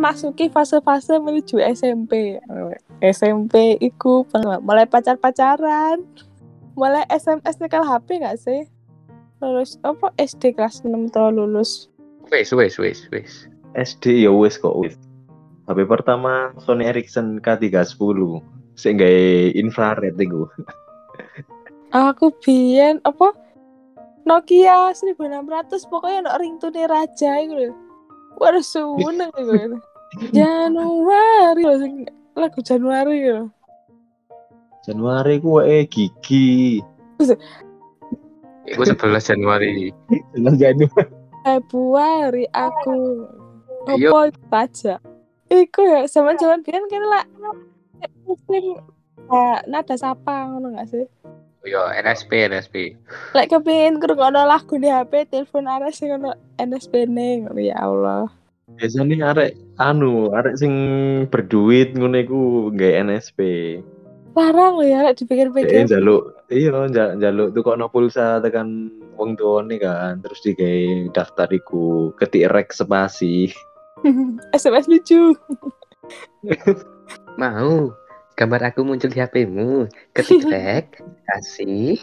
memasuki fase-fase menuju SMP. SMP iku mulai pacar-pacaran. Mulai SMS nyekel HP gak sih? Lulus apa SD kelas 6 tuh lulus. Wes, wes, wes, wes. SD ya wis kok wis. HP pertama Sony Ericsson K310 sing gawe infrared iku. Aku biyen apa Nokia 1600 pokoknya no ringtone raja iku lho. Waduh seneng iku. Januari lagu Januari lho. Januari ku wae gigi. Iku 11 Januari. Jelas Januari. Februari aku apa raja. Iku ya zaman-zaman biyen kan lah musim ah, nada sapa ngono gak sih? Yo, NSP, NSP. Lek kepengin ngrungokno lagu di HP, telepon arek sing ono NSP ne ngono ya Allah. Biasanya arek anu, arek sing berduit ngono iku gawe NSP. Larang lho ya Eh dipikir-pikir. njaluk iya nja- njaluk tukokno pulsa tekan wong tuane kan terus digawe daftar iku ketik rek spasi. SMS lucu. Mau gambar aku muncul di HP-mu. Ketik rek, kasih.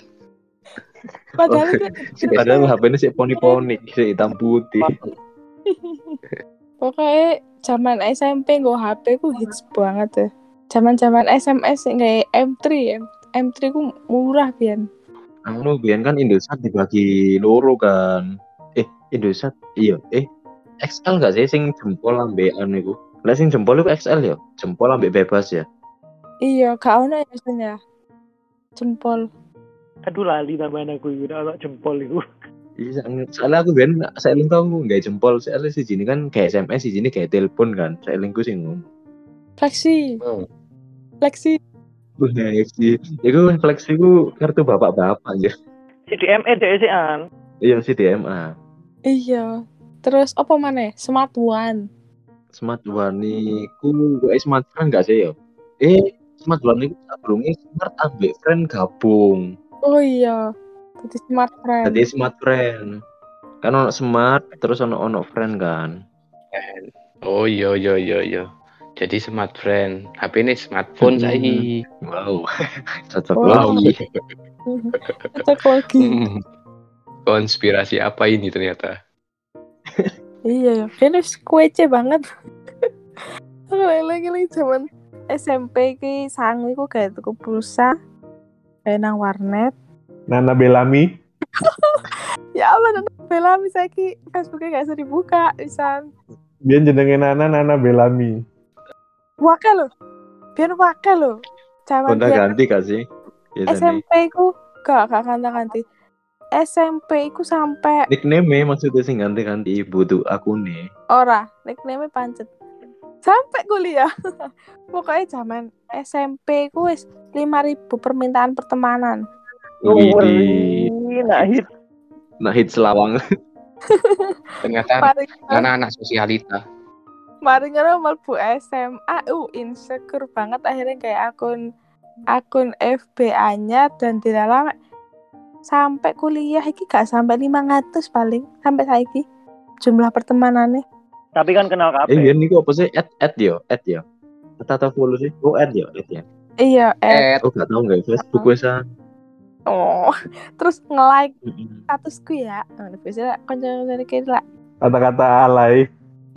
Padahal itu Padahal HP-ne sik poni-poni, sik hitam putih. Pokoknya zaman SMP nggo HP ku hits banget ya. Zaman-zaman SMS sing kayak M3 ya. M3 ku murah pian. Anu biyen kan Indosat dibagi loro kan. Eh, Indosat iya, eh XL gak sih sing jempol ambekan iku? Lah sing jempol iku XL ya, jempol ambek bebas ya. Iya, gak ono ya biasanya. Jempol. Aduh lali tambahan aku iki ora jempol iku. Iya, soalnya aku biyen saya eling tau nggak jempol, soalnya si jini kan kayak SMS, si jini kayak telepon kan. Saya elingku sing ngono. Flexi, Oh, flexi. Flexi. Iku flexi ku kartu bapak-bapak aja. CDME dek sih an. Iya si DMA. Iya. Terus apa mana? Smart One. Smart One iku gue smart friend gak sih ya? Eh, smart One iku sebelumnya smart ambek friend gabung. Oh iya. Jadi smart friend. Jadi smart friend. Kan ono smart terus ono ono friend kan. oh iya, iya, iya, iya. Jadi smart friend. HP ini smartphone Hmm. saya. Wow. Cocok Wow. lagi. Cocok lagi. Konspirasi apa ini ternyata? Iya, ini kuece banget. Aku lagi lagi zaman SMP ki sangu iku kayak tuku pulsa kayak nang warnet. Nana Bellamy. Ya Allah, nang bela misalnya Facebooknya gak bisa dibuka, bisa Dia jenenge Nana Nana Bellamy. wakil loh, biar wakil loh. Zaman biyen ganti gak sih? SMP ku gak gak ganti ganti. SMP ku sampai Nickname maksudnya sing ganti-ganti ibu tuh akune. ora nickname pancet sampai kuliah pokoknya zaman SMP ku wis 5000 permintaan pertemanan Widih. Nah, hit. Nah hit selawang. Ternyata mari anak-anak sosialita. mari ngono mlebu SMA uh insecure banget akhirnya kayak akun akun FB anyar dan tidak lama sampai kuliah iki gak sampai 500 paling sampai saiki jumlah pertemanannya Tapi kan kenal Eh kabeh. biar niku apa sih? Add add yo, add yo. Atau follow sih? Oh add yo, add ya. iya Eh, Oh gak tau nggak Facebook gue sa. Oh terus nge-like statusku ya nah, biasanya kanca-kanca kayak lah Kata-kata alay.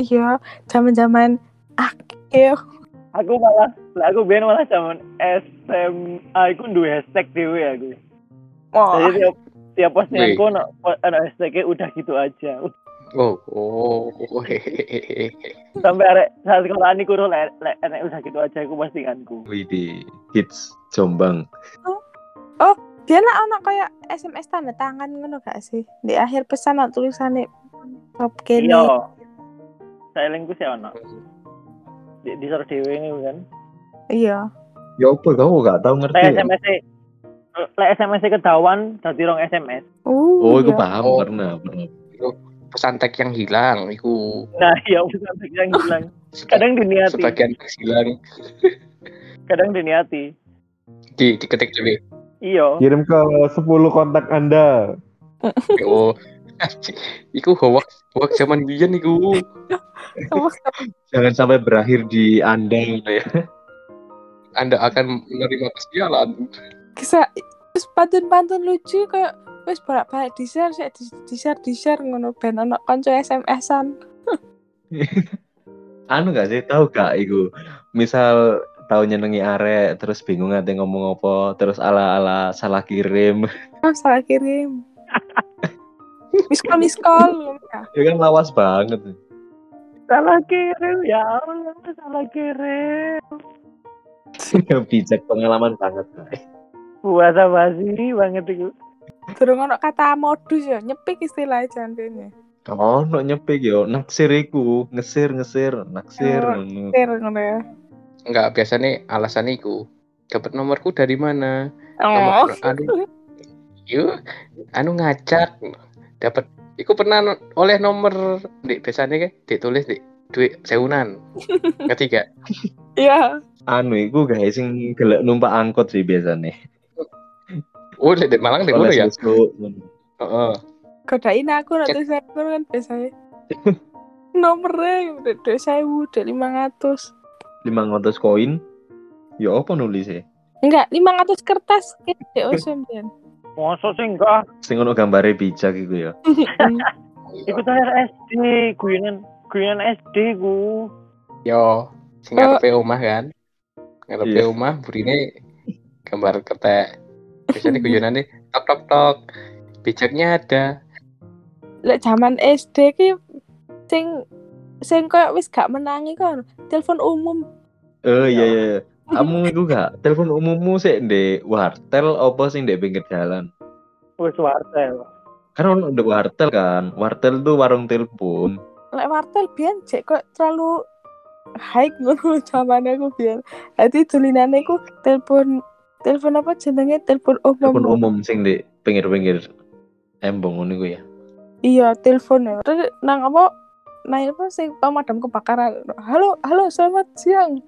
iya zaman-zaman akhir Aku malah, lah aku biyen malah zaman SMA aku duwe hashtag dhewe aku. oh Jadi tiap tiap postingan Wih. ku ono ono hashtagnya udah gitu aja. oh, oh, oh. Sampai arek saat sekolah ini kudu lek lek enek udah gitu aja aku postinganku. Widih, hits Jombang. Dia lah ono kayak SMS tanda tangan ngono gak sih di akhir pesan ono tulisannya top kene Iya. Saya lingku sih ono. Di di sor dhewe ini kan. iya Ya apa kamu gak tau ngerti? Lek ya? SMS -e- lek SMS -e kedawan dadi rong SMS. uh Oh, itu iya. paham Oh. pernah, pernah. Pesan teks yang hilang, itu Nah, ya bukan yang hilang. Kadang diniati, sebagian hilang kadang diniati. di diketik dulu. Iya. Kirim ke 10 kontak Anda. Oh, Iku hoax hoax zaman biyen iku. Hoax Jangan sampai berakhir di Anda gitu ya. Anda akan menerima kesialan. kisah wis pantun-pantun lucu kayak wis bolak-balik di-share di- di-share di-share ngono ben ono kanca SMS-an. Anu gak sih, tahu gak iku? Misal tahu nyenengi arek terus bingung ate ngomong apa, terus ala-ala salah kirim. Oh, salah kirim. miskol miskol ngono ya. Ya kan lawas banget. Salah kirim ya Allah, salah kirim. Bijak pengalaman banget. guys. Puasa basi banget itu. Durung ono kata modus ya, nyepik istilahnya jangan kene. Oh, no nyepik yo, naksir iku, ngesir ngesir, naksir. Oh. ngono. Share ngono ya. Enggak, biasanya alasan iku. Dapat nomorku dari mana? Oh. Nomor anu yuk anu ngacak dapat iku pernah no- oleh nomor di biasanya kayak ditulis di duit sewunan ketiga Iya. Anu iku guys sing gelek numpak angkot sih biasanya. oh di di Malang di mana ya. Heeh. Godain aku nanti saya kan biasanya. Nomornya udah sewu, udah lima ratus. 500 koin. Ya apa nulisnya? Enggak, lima ratus kertas. Kayak usum kan. Masa sih enggak? Sing ono gambare bijak iku ya. Iku terakhir SD, guyonan guyonan SD ku. yo sing ngarepe omah kan ngarepe Iya. omah burine gambar ketek biasanya guyonane tok tok tok bijaknya ada Lek zaman SD ki sing sing koyo wis gak menangi kan telepon umum. Oh iya iya. iya. Kamu iku gak telepon umummu sik ndek wartel apa sing ndek pinggir jalan? Wis wartel. Kan ono ndek wartel kan. Wartel tuh warung telepon. Lek wartel biyen cek kok terlalu high ngono zaman aku biyen. Dadi dolinane ku telepon telepon apa jenenge telepon umum. Telepon umum sing ndek pinggir-pinggir embong ngono iku ya. Iya, telepon ya. Terus nang apa? Nang apa sing pemadam kebakaran. Halo, halo, selamat siang.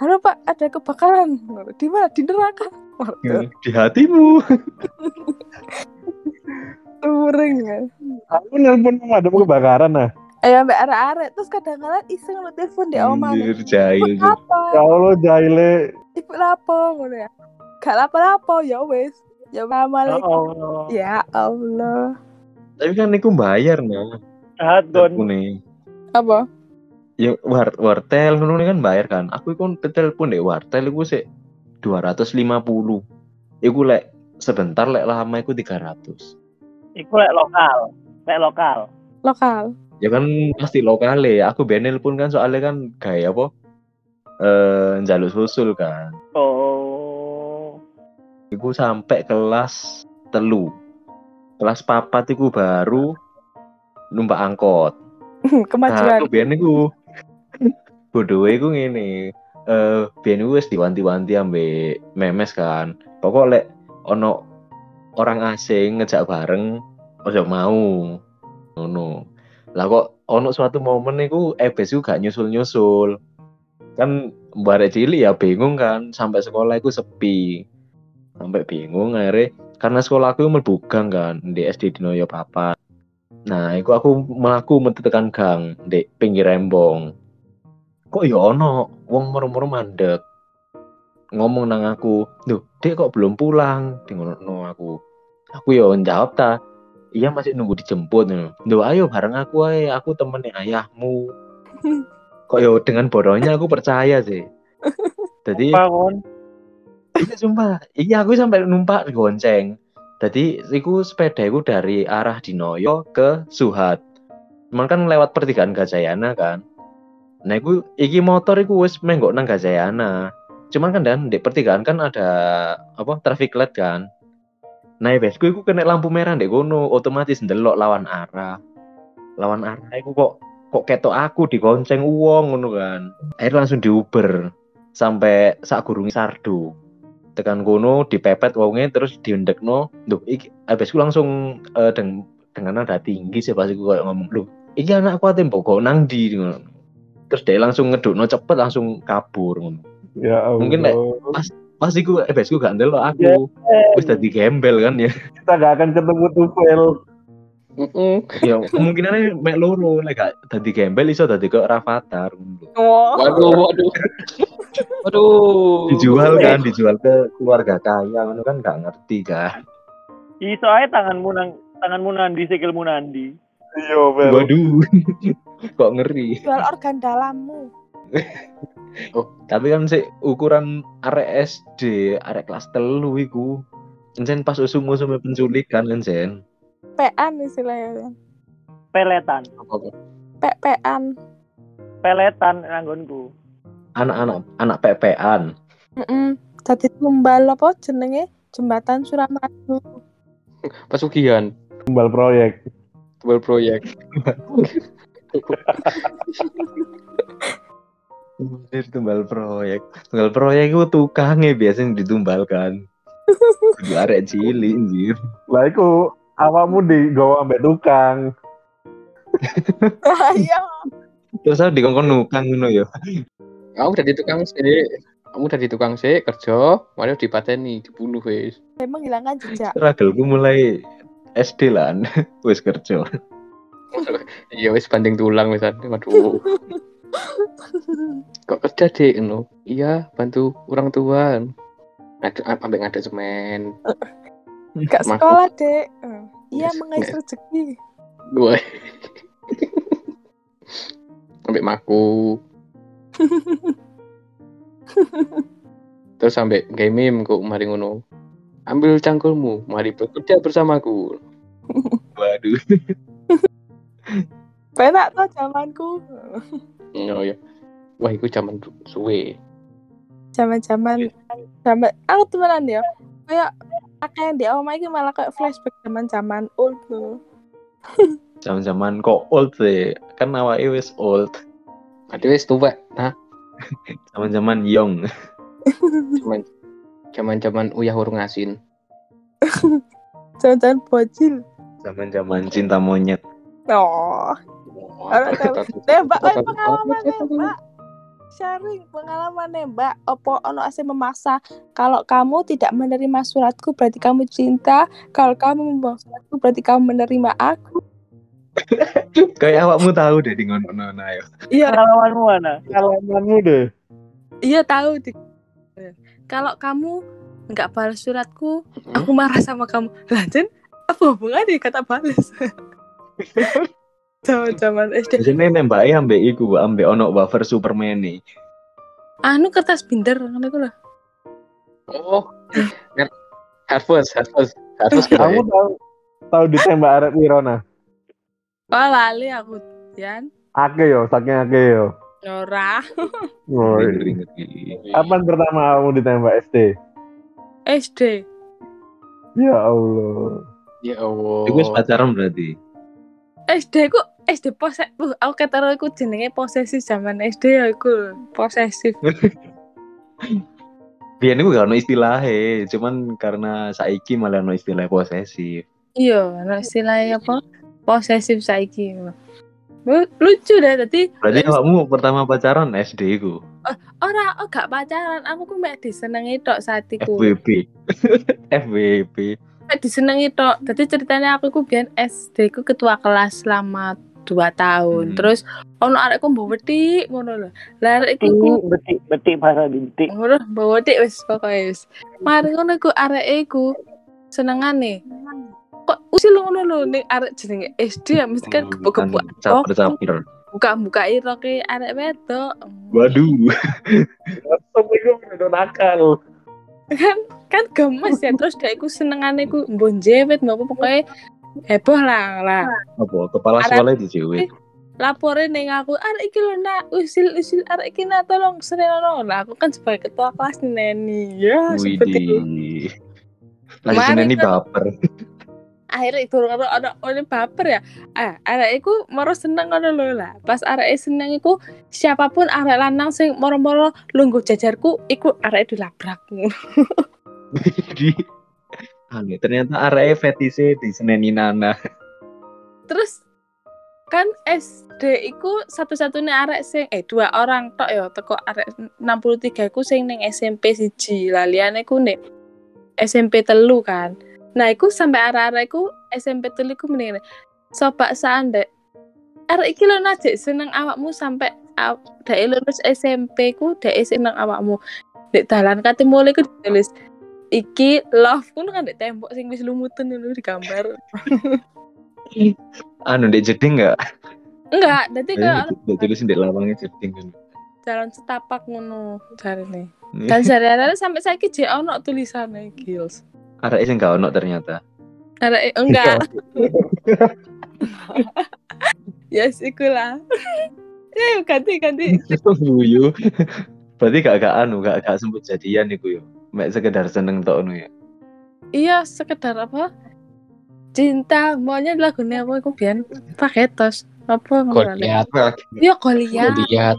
Halo Pak, ada kebakaran. Di mana? Di neraka. Waduh, Di hatimu. touring ya. Aku nelpon pemadam kebakaran nah. Ayo mbak arek-arek terus kadang-kadang iseng lo telepon di omah. Anjir jahil. Apa? Ya Allah jahile. Ibu lapo ngono ya. Gak lapo-lapo ya wes. Ya Ya assalamualaikum. Allah. Ya Allah. Tapi kan niku bayar nah. Jahat Aku nih. Apa? Ya war wartel ngono nih kan bayar kan. Aku iku telepon ndek wartel iku sik 250. Iku lek sebentar lek lama iku 300. Iku lek lokal. Lek lokal. Lokal. Ya kan pasti lokal ya. Aku biar nelpon kan soalnya kan gaya apa? Eh njaluk susul kan. Oh. Iku sampai kelas telu. Kelas papat iku baru numpak angkot. Nah, Kemajuan. aku biar niku bodoh iku ngene. Eh biar niku wis diwanti-wanti ambek memes kan. Pokok lek ono orang asing ngejak bareng ojo mau. Ngono. Lah kok ono suatu momen niku ebes iku gak nyusul-nyusul. Kan barek cilik ya bingung kan sampai sekolah iku sepi. Sampai bingung akhirnya karena sekolah aku mlebu gang kan di SD Dinoyo Papat. Nah, iku aku melaku metu tekan gang di pinggir rembong. Kok ya ono wong moro-moro mandek. Ngomong nang aku, "Duh, Dek kok belum pulang?" Di ngono aku. Aku ya jawab ta, "Iya masih nunggu dijemput." Duh, ayo bareng aku ae, aku temennya ayahmu. Kok ya dengan bodohnya aku percaya sih. Jadi? Iya sumpah, iya aku sampai numpak gonceng. Jadi iku sepeda iku dari arah Dinoyo ke Suhat. Cuman kan lewat pertigaan Gajayana kan. Nah iku iki motor iku wis menggok nang Gajayana. Cuman kan dan di pertigaan kan ada apa traffic light kan. Nah besku iku kena lampu merah ndek kono, otomatis ndelok lawan arah. Lawan arah iku kok kok ketok aku digonceng uang ngono kan. Akhirnya langsung diuber sampai sak gurungi sardu tekan kono dipepet wonge terus diendekno duh iki habisku langsung eh, deng- dengan nada tinggi sih pas aku kayak ngomong duh iki anakku ate mbok kok nang ndi ngono terus dia langsung ngedukno cepet langsung kabur ngono Ya Allah. Mungkin, Lek. pas iku habisku gak ndelok aku wis dadi gembel kan ya kita gak akan ketemu Tufel. Mm-mm. Ya kemungkinannya mek loro lek gak dadi gembel iso dadi kok Rafathar. Oh. Waduh, waduh. Waduh. Dijual kan, dijual ke keluarga kaya ngono kan gak ngerti kan. Iso ae tanganmu nang tanganmu nandi sikilmu nandi. Iya, Bel. Waduh. Kok ngeri. Jual organ dalammu. Tapi kan sih ukuran arek SD, arek kelas telu iku. Encen pas usum-usumnya penculikan kan Sen. Pean istilahnya. Peletan, Pe-pean. peletan nanggonku. Anak-anak anak PP-an. Heeh. Dadi tumbal apa jenenge? Jembatan Suramadu. Pesugihan. Tumbal proyek. Tumbal proyek. Ini tumbal proyek. Tumbal proyek itu tukangnya biasanya ditumbalkan. Kudu arek cilik anjir. Lah iku awakmu digawa ambek tukang. Iya. Terus aku dikongkon nukang ngono ya. Kamu udah di tukang sih. Kamu udah di tukang sih kerja, mari dipateni, dibunuh wis. Saya menghilangkan jejak. Struggle mulai SD lah. Wis kerja. Iya wis banding tulang wis Waduh. Kok kerja deh no? Iya, bantu orang tua. Ada ambek ngada semen. Gak sekolah, Dek. Iya, mengais rezeki. Gue. ambek maku. Terus sampai kayak meme kok mari ngono. Ambil cangkulmu, mari bekerja bersamaku. Waduh. Penak tuh zamanku. Oh ya. Wah, itu zaman suwe. Zaman-zaman zaman aku temenan ya. Kayak akeh yang di omah iki malah kayak flashback zaman-zaman old tuh. Zaman-zaman kok old sih. Kan awake wis old. Ada wis tua. Nah, Zaman-zaman young. zaman zaman zaman uyah urung asin. Zaman-zaman bocil. Zaman-zaman cinta monyet. Oh, nembak eh, pengalaman nembak. Sharing pengalaman nembak. Opo ono ase memaksa. Kalau kamu tidak menerima suratku berarti kamu cinta. Kalau kamu membawa suratku berarti kamu menerima aku. Kayak awakmu tahu deh di ngono-ngono ayo. Iya, Pengalamanmu mana? Pengalamanmu deh. iya tahu. Kalau kamu nggak balas suratku, aku marah sama kamu. Lanjut, apa hubungannya kata balas? Zaman-zaman SD. Biasanya nembaknya ambek iku, ambek ono buffer Superman nih. Anu kertas binder ngono iku lho. Oh, Harvest, Harvest, Harvest Kamu tahu tahu ditembak arek Wirona. Oh, lali aku, Yan. Ake yo, saking ake yo. Ora. Woi. Kapan pertama kamu ditembak SD? SD. Ya Allah. Ya Allah. Iku pacaran berarti. SD ku SD pose uh, aku ketero iku jenenge posesif zaman SD ya iku posesif. Biyen iku gak ono istilahnya, cuman karena saiki malah ono istilah posesif. iya, ana istilahnya apa? Posesif saiki. Lu- Lucu deh tadi Berarti awakmu pertama pacaran SD iku. ora oh gak pacaran, aku ku mek disenengi tok saat iku. FWB. FWB. Mek disenengi tok. Dadi ceritanya aku ku biyen SD ku ketua kelas selama 2 tahun. Hmm. Terus ono arekku mbok wetik ngono lho. Lah arek iku ku betik betik bahasa bintik. ngono bawa dik wis pokoke wis. Mari ngono iku areke iku senengane. Kok usil ngono lho ning arek jenenge SD ya mesti kan gebuk-gebuk caper-caper. buka-buka iroke arek wedok. Waduh. Langsung iku udah nakal. Kan kan gemes ya terus dia iku senengane iku mbon jewet mbok apa pokoke heboh lah lah. Apa kepala sekolah dijewit. Laporin ning aku arek iki lho nak usil usil arek iki nak tolong serenono. Lah aku kan sebagai ketua kelas neni. Ya seperti itu. Widih. Lagi ini kan. baper. Akhirnya itu ada ada ada baper ya. Ah arek iku moro seneng ngono lho lah. Pas arek seneng iku siapa pun arek lanang sing moro-moro lungguh jajarku iku arek dilabrak. Aneh, ternyata arahnya fetise di seneni Nana. terus kan SD iku satu-satunya arek sing eh dua orang tok ya. Teko arek 63 iku sing ning SMP siji. Lah liyane ku nek SMP telu kan nah iku sampai arek-arek iku SMP telu iku mending Sopak sandek. Arek iki lho najek seneng awakmu sampai aw- dek lulus SMP ku dek seneng awakmu. Dek dalan mulai ku ditulis iki love ku kan dek tembok sing wis lumutan dulu di gambar. Anu ndek jeding enggak? Enggak, dadi kayak Ndek tulis ndek lawangnya jeding kan. jalan setapak ngono jarine. Dan jarine sampai saiki jek ono tulisane Gils. Arek sing gak ono ternyata. Arek eh, enggak. yes, iku lah. Eh, ganti ganti. Guyu. Berarti gak gak anu, gak gak sempet jadian iku yo. Mek sekedar seneng tok ngono ya. Iya, sekedar apa? Cinta, maunya lagunya apa iku biyen paketos. Apa ngono? Goliat, Iya, Goliat. Goliat.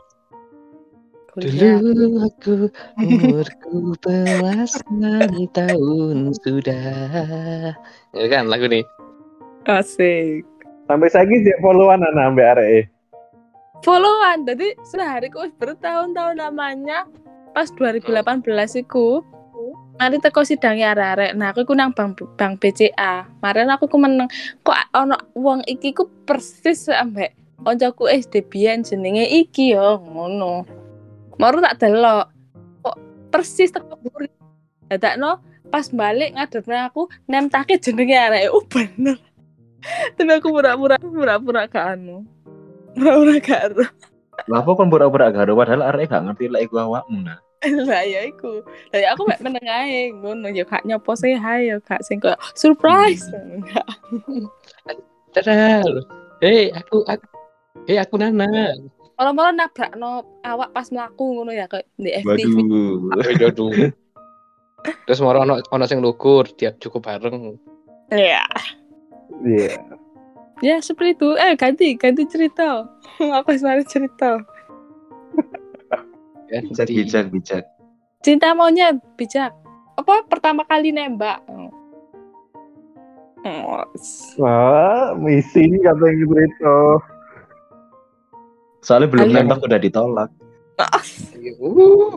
Dulu aku umurku belasan tahun sudah. Ya kan lagu nih. Asik. Sampai saiki jek followan ana ambek arek e. Followan, jadi sehari ku bertahun-tahun namanya pas 2018 iku Mari teko sidangnya arek-arek. Nah, aku iku nang bank bank BCA. Maren aku ku meneng kok ono wong iki ku persis ambek koncoku SD biyen jenenge iki yo ngono. Moro tak delok. Kok persis teko buri. Dadakno pas balik ngadepne aku nemtake jenenge arek. Oh bener. Tapi aku pura-pura pura-pura gak anu. Pura-pura gak ero. Lah apa kon pura-pura gak padahal arek gak ngerti lek iku awakmu nah. lah ya iku lah aku mek meneng ae ngono ya gak nyopo sih hai ya gak sing koyo surprise enggak Tada. Hei, aku aku Hei, aku Nana. Malah-malah nabrak no awak pas mlaku ngono ya kayak di FTV Waduh. Aduh. Terus mau ono ono sing lukur, tiap cukup bareng. ya Iya. ya seperti itu eh ganti ganti cerita aku mari cerita Ya, Bijak jadi bijak bijak. cinta maunya bijak apa pertama kali nembak Oh, Wah, misi kata yang gitu itu. Soalnya belum Ayo. nembak udah ditolak. Uh.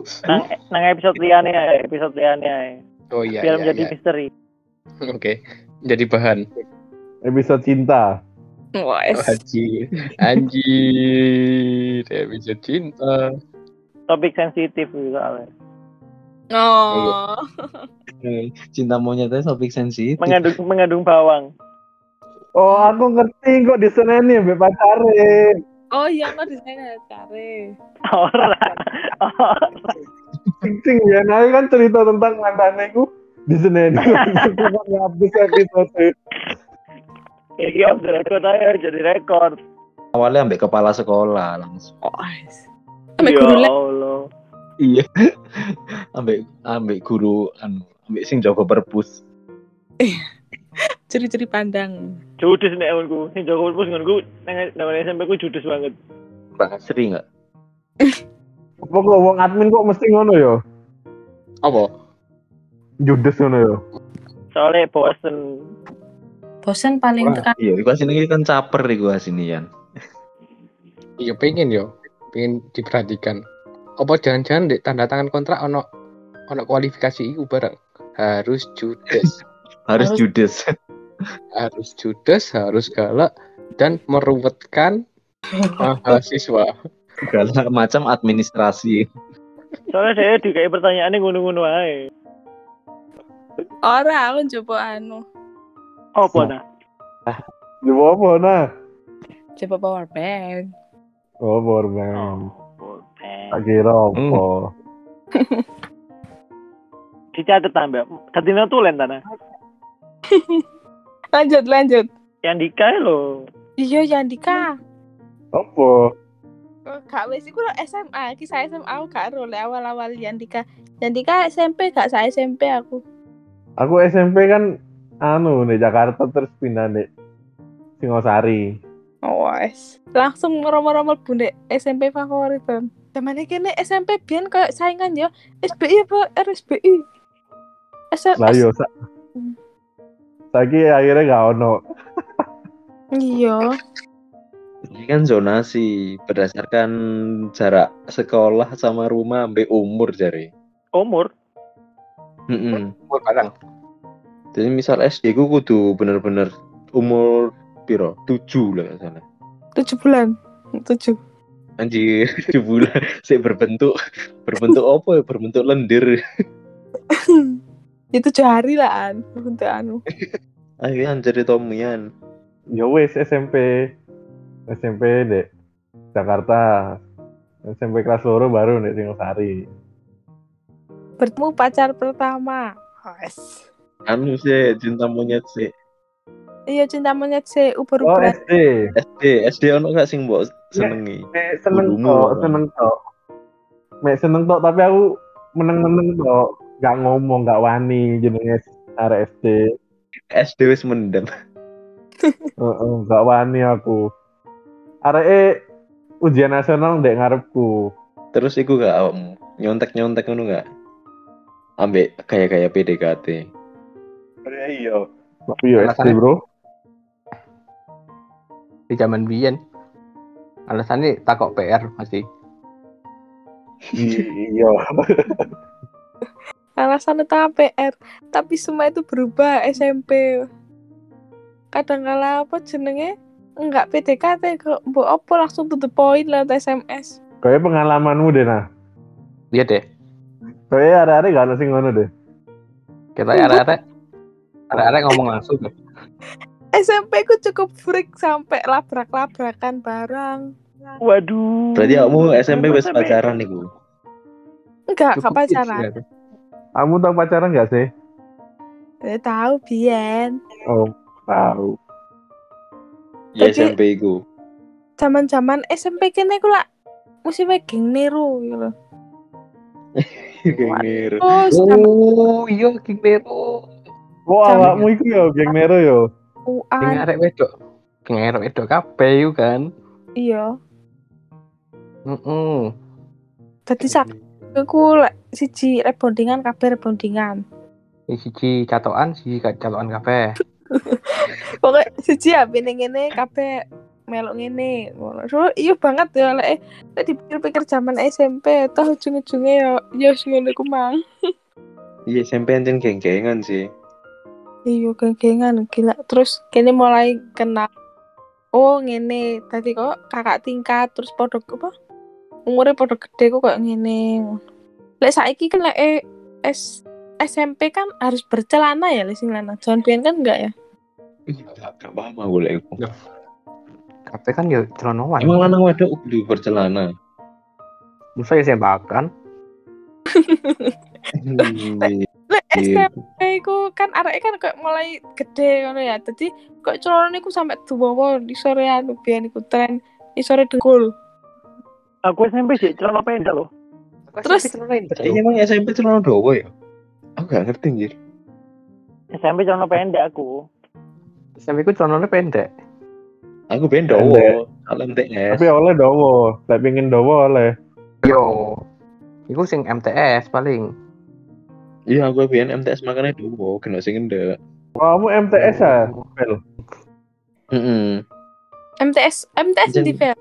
Nang, nang episode liane ya, episode liane ya. Oh iya, Biar iya, menjadi iya. misteri. Oke. Jadi bahan. Episode cinta. wes. Oh, anjir. Anjir. Bisa cinta. Topik sensitif gitu soalnya. Oh. Cinta monyetnya topik sensitif. Mengandung mengandung bawang. Oh, aku ngerti kok di sana nih pacare. Oh iya, kok desainnya cari. Ora. Sing ya, nah kan cerita tentang mantannya ku di. Aku ngabis episode. Iki off the record aja jadi rekor. Awalnya ambek kepala sekolah langsung. Oh. Sampai Ya guru. Allah. Iya. ambek ambek guru anu, ambek sing jaga perpus. Ciri-ciri pandang. Judes nek aku. Sing Joko Pus ngonku nang nang SMP ku judes banget. Pernah sering nggak? Apa kok wong admin kok mesti ngono yo? Apa? Judes ngono yo. Soalnya bosen. Bosan paling tekan. Iya, iku sini kan caper iku sini Yan. Iya pengen yo. Pengen diperhatikan. Apa jangan-jangan di tanda tangan kontrak ono ono kualifikasi iku bareng. Harus judes. Harus- judes. Harus judes, harus galak dan meruwetkan mahasiswa. Segala macam administrasi. Soalnya saya dikai pertanyaannya ngono-ngono ae. Ora, aku coba anu. Apa nah? Di apa nah? Coba power bank. Oh, Borman. Oh, Tak kira apa. Dicatat tambah. Tadi tulen tanah. Lanjut, lanjut. Yang dikai lo. Iya, Yandika. Apa? Oh, Gak wis iku SMA, iki saya SMA aku gak lek awal-awal Yandika. Yandika SMP gak saya SMP aku. Aku SMP kan anu di Jakarta terus pindah di Singosari. Oh, wes. Langsung ngeromo-romo bundek SMP favorit kan. Zamane kene SMP biyen kayak saingan ya. SBI apa RSBI? SM, Lah yo sa Saiki akhirnya gak ono. Iya. Ini kan zonasi berdasarkan jarak sekolah sama rumah sampai umur jari. Umur. Mm-mm. Umur bareng. Jadi misal SD ku kudu bener-bener umur piro? Tujuh lah nggak salah. tujuh bulan tujuh Anjir, tujuh bulan. Saya berbentuk berbentuk apa ya? Berbentuk lendir. ya tujuh hari lah an untuk anu Ayo anjir Tomian. Ya wes SMP. SMP dek Jakarta. SMP kelas loro baru dek Singosari. bertemu pacar pertama Wes. Anu sih cinta monyet sih. iya cinta monyet sih uber Oh uber SD. SD, SD ono gak sing mbok senengi? Mek seneng apa? seneng tok. Mek seneng tok tapi aku meneng-meneng tok. Gak ngomong, gak wani jenenge arek SD. SD wis mendem. Heeh, gak wani aku. Arek ujian nasional ndek ngarepku. Terus iku gak awakmu nyontek-nyontek ngono gak? Ambek kayak-kayak PDKT. Iya. Tapi yo SD? Bro. di zaman biyen alasannya takok PR masih Iya. alasan itu PR tapi semua itu berubah SMP kadang kala apa jenenge enggak PDKT kok mbok apa langsung to the point lewat SMS Kayak pengalamanmu deh nah. dia deh Kayak arek-arek gak ada sing ngono deh. kita arek-arek arek-arek ngomong langsung deh. SMP ku cukup freak sampai labrak-labrakan barang Waduh. Berarti kamu SMP wis Sampai- pacaran niku. enggak Cukup gak hits pacaran ya. Kamu tau pacaran gak sih? Eh, tahu Bian Oh, tahu. Ya Tapi- SMP iku. zaman-zaman SMP kene ku lah musimnya geng niru gitu terus zaman oh iya King Nero Jam- awakmu iku yo geng Nero yo. King UN arek wedok King arek wedok kabeh iku kan iya Heeh. jadi sak aku lek siji rebondingan kabeh rebondingan siji catokan siji gak catokan kabeh. Pokoknya siji ya bini ngene kabeh melok ngene. Ngono. So iya banget ya lek lek dipikir-pikir zaman SMP toh ujung-ujungnya ya ya ngono ku mang. Iya SMP anjen geng-gengan sih. iya geng-gengan. Gila terus kene mulai kenal. Oh ngene. Tadi kok kakak tingkat terus podo apa umurnya podo gede kok kayak ngene. Lek saiki kan lek eh, S SMP kan harus bercelana ya lek sing lanang. Jangan kan enggak ya? Gak gak paham aku lek iku. kabeh kan ya celonoan Emang lanang wedok kudu bercelana. musa ya sembakan lek Iya. SMP ku kan arek kan kayak mulai gede ngono ya. Dadi kok celana niku sampe duwowo di sore anu biyen iku tren. Di sore dengkul Aku SMP sih celana pendek loh. Terus- Iya emang SMP celana dowo ya? Aku gak ngerti anjir. SMP celana pendek aku. SMP ku celonanya pendek Aku Pendek. dowo. Kalau MTS. Tapi oleh dowo, lek pingin dowo oleh. yo iku sing MTS paling Iya aku ben MTS makanya dowo, kena sing. Oh, kamu MTS ya? Bel? Heeh. MTS MTS di Vel.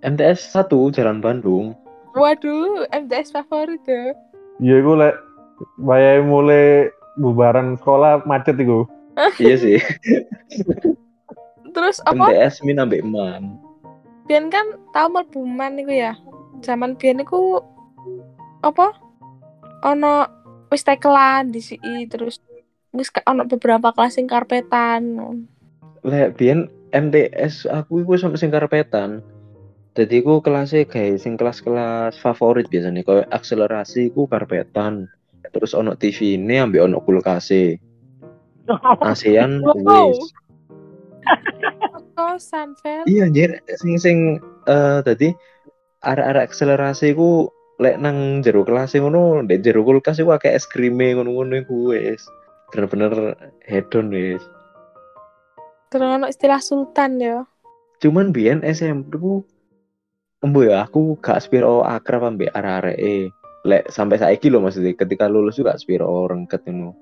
MTS 1 Jalan Bandung. waduh MTS favorit ya Iya, iku lek bayai mulai bubaran sekolah macet iku. iya sih. terus apa MTS min ambek man. biyen kan tau melbuman niku ya zaman biyen niku apa ono wis tekelan di CI terus wis ono beberapa kelas sing karpetan Lek biyen MTS aku iku sampe sing karpetan. Jadi aku kelasnya kayak sing kelas-kelas favorit biasanya kayak akselerasi ku karpetan. Terus ono TV ini ambek ono kulkas ASEAN Wow. wis. kosan Vel Iya anjir sing sing eh tadi arek-arek akselerasi ku lek nang jero kelas ngono, ndek jero kulkas iku akeh es krime ngono-ngono iku wis. Bener-bener hedon wis. terus ono istilah sultan ya Cuman biyen SMP ku embo ya aku gak spiro akrab ambek arek-arek e. Lek sampai saiki lho maksudnya ketika lulus juga spiro rengket ngono.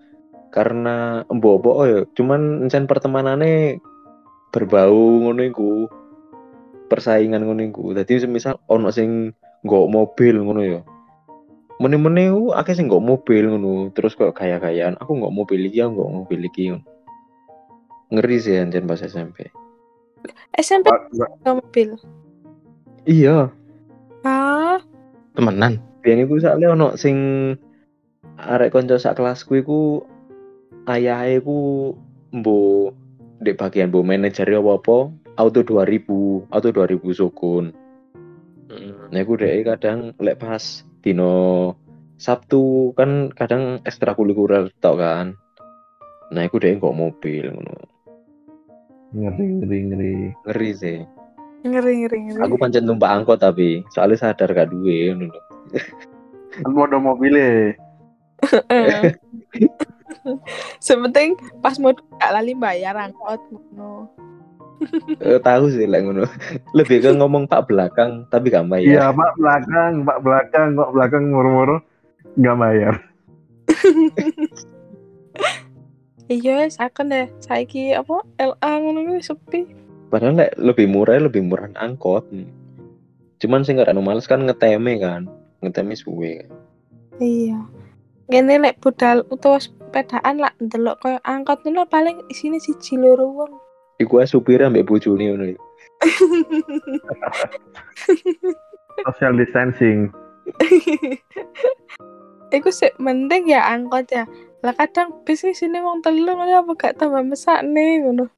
Karena embo apa ya, cuman encen pertemanane berbau ngono iku. Persaingan ngono iku. Dadi semisal ono sing nggo mobil ngono ya. Mene-mene ku akeh sing nggo mobil ngono, terus kok kaya-kayaan aku nggo mobil iki, aku nggo mobil iki. Ngeri sih anjen pas SMP. SMP ke mobil. Iya, Ah, Temenan. biyen iku soalnya ono sing arek kanca sak kelasku iku ayahe ku mbo di bagian mbo manajer apa-apa auto 2000, auto 2000 sukun. Mm. Nah, iku dhek kadang lek pas dino Sabtu kan kadang ekstrakurikuler tok kan. Nah, iku dhek kok mobil ngono. Ngeri ngeri ngeri. Ngeri sih. Ngeri ngeri ngeri. Aku pancen numpak angkot tapi soalnya sadar gak duwe ngono lho. Kan mau ada mobilnya. Sepenting pas mau gak lali bayar angkot ngono. Eh, tahu sih lek ngono. Lebih ke ngomong pak belakang tapi gak Iya bayar. pak belakang, pak belakang, pak belakang muru-muru nggak bayar. Iya, sakon deh. Saiki apa LA ngono kuwi sepi. Padahal lek lebih murah lebih murah angkot. Cuman sing gak males kan ngeteme kan. Ngeteme suwe kan. Iya. Ngene lek budal utawa sepedaan lah ndelok koyo angkot ngono paling isine siji loro wong. Iku ae supire ambek bojone ngono. lho. Social distancing. Iku sih mending ya angkot ya. Lah kadang bis iki sini wong telu ngono apa gak tambah mesakne ngono.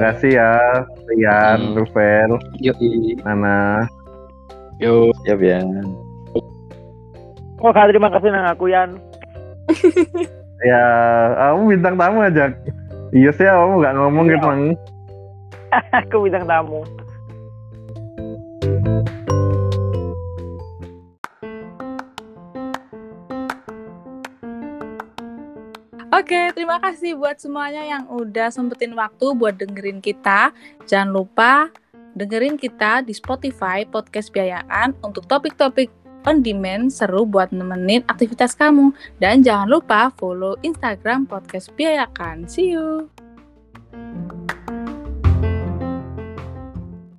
Terima kasih ya, Rian, Hmm. Ruvel, Yo, Nana. yo. Ya biar. Oh, kak, terima kasih nang aku Yan. Ya, kamu bintang tamu aja. Iya sih, kamu nggak ngomong Iya. gitu, Mang. aku bintang tamu. Oke, terima kasih buat semuanya yang udah sempetin waktu buat dengerin kita. Jangan lupa dengerin kita di Spotify Podcast Biayaan untuk topik-topik on demand seru buat nemenin aktivitas kamu. Dan jangan lupa follow Instagram Podcast Biayakan. See you!